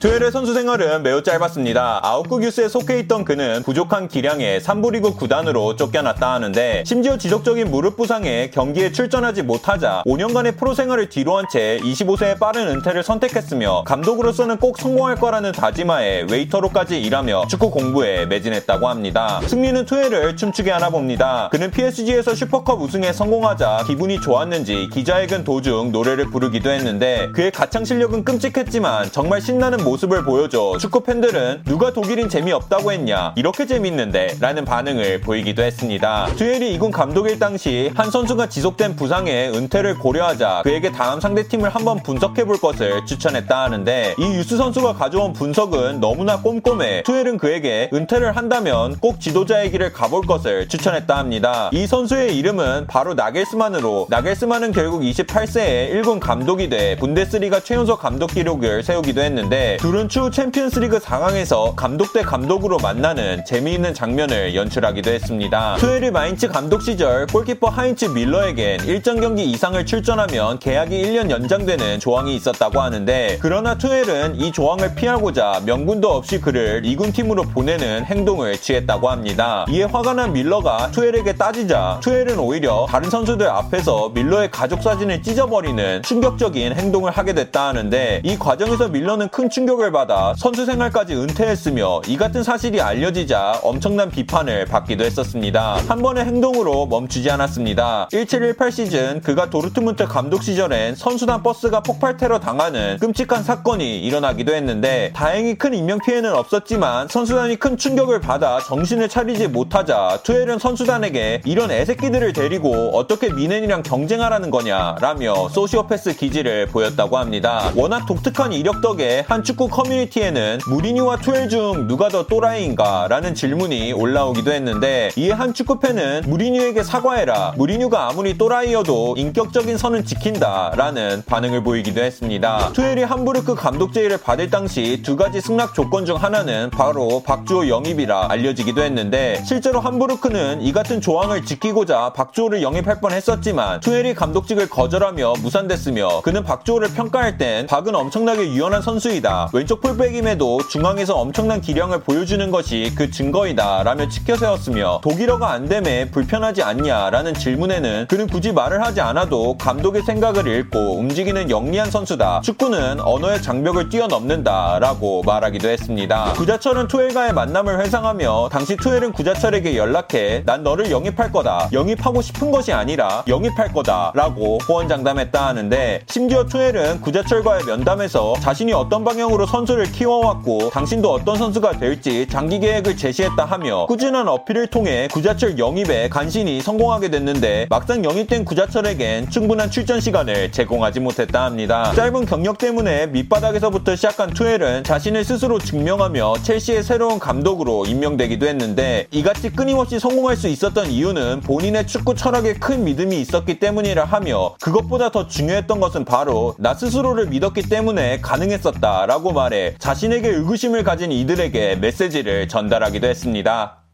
투엘의 선수 생활은 매우 짧았습니다. 아우크스 유스에 속해 있던 그는 부족한 기량에 3부 리그 구단으로 쫓겨났다 하는데 심지어 지속적인 무릎 부상에 경기에 출전하지 못하자 5년간의 프로 생활을 뒤로한 채 25세의 빠른 은퇴를 선택했으며 감독으로서는 꼭 성공할 거라는 다짐하에 웨이터로까지 일하며 축구 공부에 매진했다고 합니다. 승리는 투엘을 춤추게 하나 봅니다. 그는 PSG에서 슈퍼컵 우승에 성공하자 기분이 좋았는지 기자회견 도중 노래를 부르기도 했는데 그의 가창 실력은 끔찍했지만 정말 신나는 모습을 보여줘 축구 팬들은 누가 독일인 재미없다고 했냐 이렇게 재밌는데 라는 반응을 보이기도 했습니다. 투엘이 이군 감독일 당시 한 선수가 지속된 부상에 은퇴를 고려하자 그에게 다음 상대팀을 한번 분석해 볼 것을 추천했다 하는데 이 유스 선수가 가져온 분석은 너무나 꼼꼼해 투엘은 그에게 은퇴를 한다면 꼭 지도자의 길을 가볼 것을 추천했다 합니다. 이 선수의 이름은 바로 나겔스만으로 나겔스만은 결국 28세에 1군 감독이 돼 분데스리가 최연소 감독 기록을 세우기도 했는데 둘은 추후 챔피언스리그 상황에서 감독 대 감독으로 만나는 재미있는 장면을 연출하기도 했습니다. 투엘이 마인츠 감독 시절 골키퍼 하인츠 밀러에겐 일정 경기 이상을 출전하면 계약이 1년 연장되는 조항이 있었다고 하는데 그러나 투엘은 이 조항을 피하고자 명분도 없이 그를 2군 팀으로 보내는 행동을 취했다고 합니다. 이에 화가 난 밀러가 투엘에게 따지자 투엘은 오히려 다른 선수들 앞에서 밀러의 가족 사진을 찢어버리는 충격적인 행동을 하게 됐다 하는데 이 과정에서 밀러는 큰 충격 충격을 받아 선수 생활까지 은퇴했으며 이 같은 사실이 알려지자 엄청난 비판을 받기도 했었습니다. 한 번의 행동으로 멈추지 않았습니다. 1718 시즌 그가 도르트문트 감독 시절엔 선수단 버스가 폭발 테러 당하는 끔찍한 사건이 일어나기도 했는데 다행히 큰 인명 피해는 없었지만 선수단이 큰 충격을 받아 정신을 차리지 못하자 투엘은 선수단에게 이런 애새끼들을 데리고 어떻게 뮌헨이랑 경쟁하라는 거냐라며 소시오패스 기질을 보였다고 합니다. 워낙 독특한 이력 덕에 한 축구 축구 커뮤니티에는 무리뉴와 투엘 중 누가 더 또라이인가 라는 질문이 올라오기도 했는데 이에 한 축구팬은 무리뉴에게 사과해라. 무리뉴가 아무리 또라이여도 인격적인 선은 지킨다 라는 반응을 보이기도 했습니다. 투엘이 함부르크 감독 제의를 받을 당시 두 가지 승낙 조건 중 하나는 바로 박주호 영입이라 알려지기도 했는데 실제로 함부르크는 이 같은 조항을 지키고자 박주호를 영입할 뻔 했었지만 투엘이 감독직을 거절하며 무산됐으며 그는 박주호를 평가할 땐 박은 엄청나게 유연한 선수이다. 왼쪽 풀백임에도 중앙에서 엄청난 기량을 보여주는 것이 그 증거이다 라며 치켜세웠으며 독일어가 안 됨에 불편하지 않냐라는 질문에는 그는 굳이 말을 하지 않아도 감독의 생각을 읽고 움직이는 영리한 선수다. 축구는 언어의 장벽을 뛰어넘는다 라고 말하기도 했습니다. 구자철은 투엘과의 만남을 회상하며 당시 투엘은 구자철에게 연락해 난 너를 영입할 거다. 영입하고 싶은 것이 아니라 영입할 거다 라고 호언장담했다 하는데 심지어 투엘은 구자철과의 면담에서 자신이 어떤 방향 으로 전적으로 선수를 키워왔고 당신도 어떤 선수가 될지 장기 계획을 제시했다 하며 꾸준한 어필을 통해 구자철 영입에 간신히 성공하게 됐는데 막상 영입된 구자철에겐 충분한 출전 시간을 제공하지 못했다 합니다. 짧은 경력 때문에 밑바닥에서부터 시작한 투엘은 자신을 스스로 증명하며 첼시의 새로운 감독으로 임명되기도 했는데 이같이 끊임없이 성공할 수 있었던 이유는 본인의 축구 철학에 큰 믿음이 있었기 때문이라 하며 그것보다 더 중요했던 것은 바로 나 스스로를 믿었기 때문에 가능했었다라고 라고 말해 자신에게 의구심을 가진 이들에게 메시지를 전달하기도 했습니다.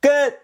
끝!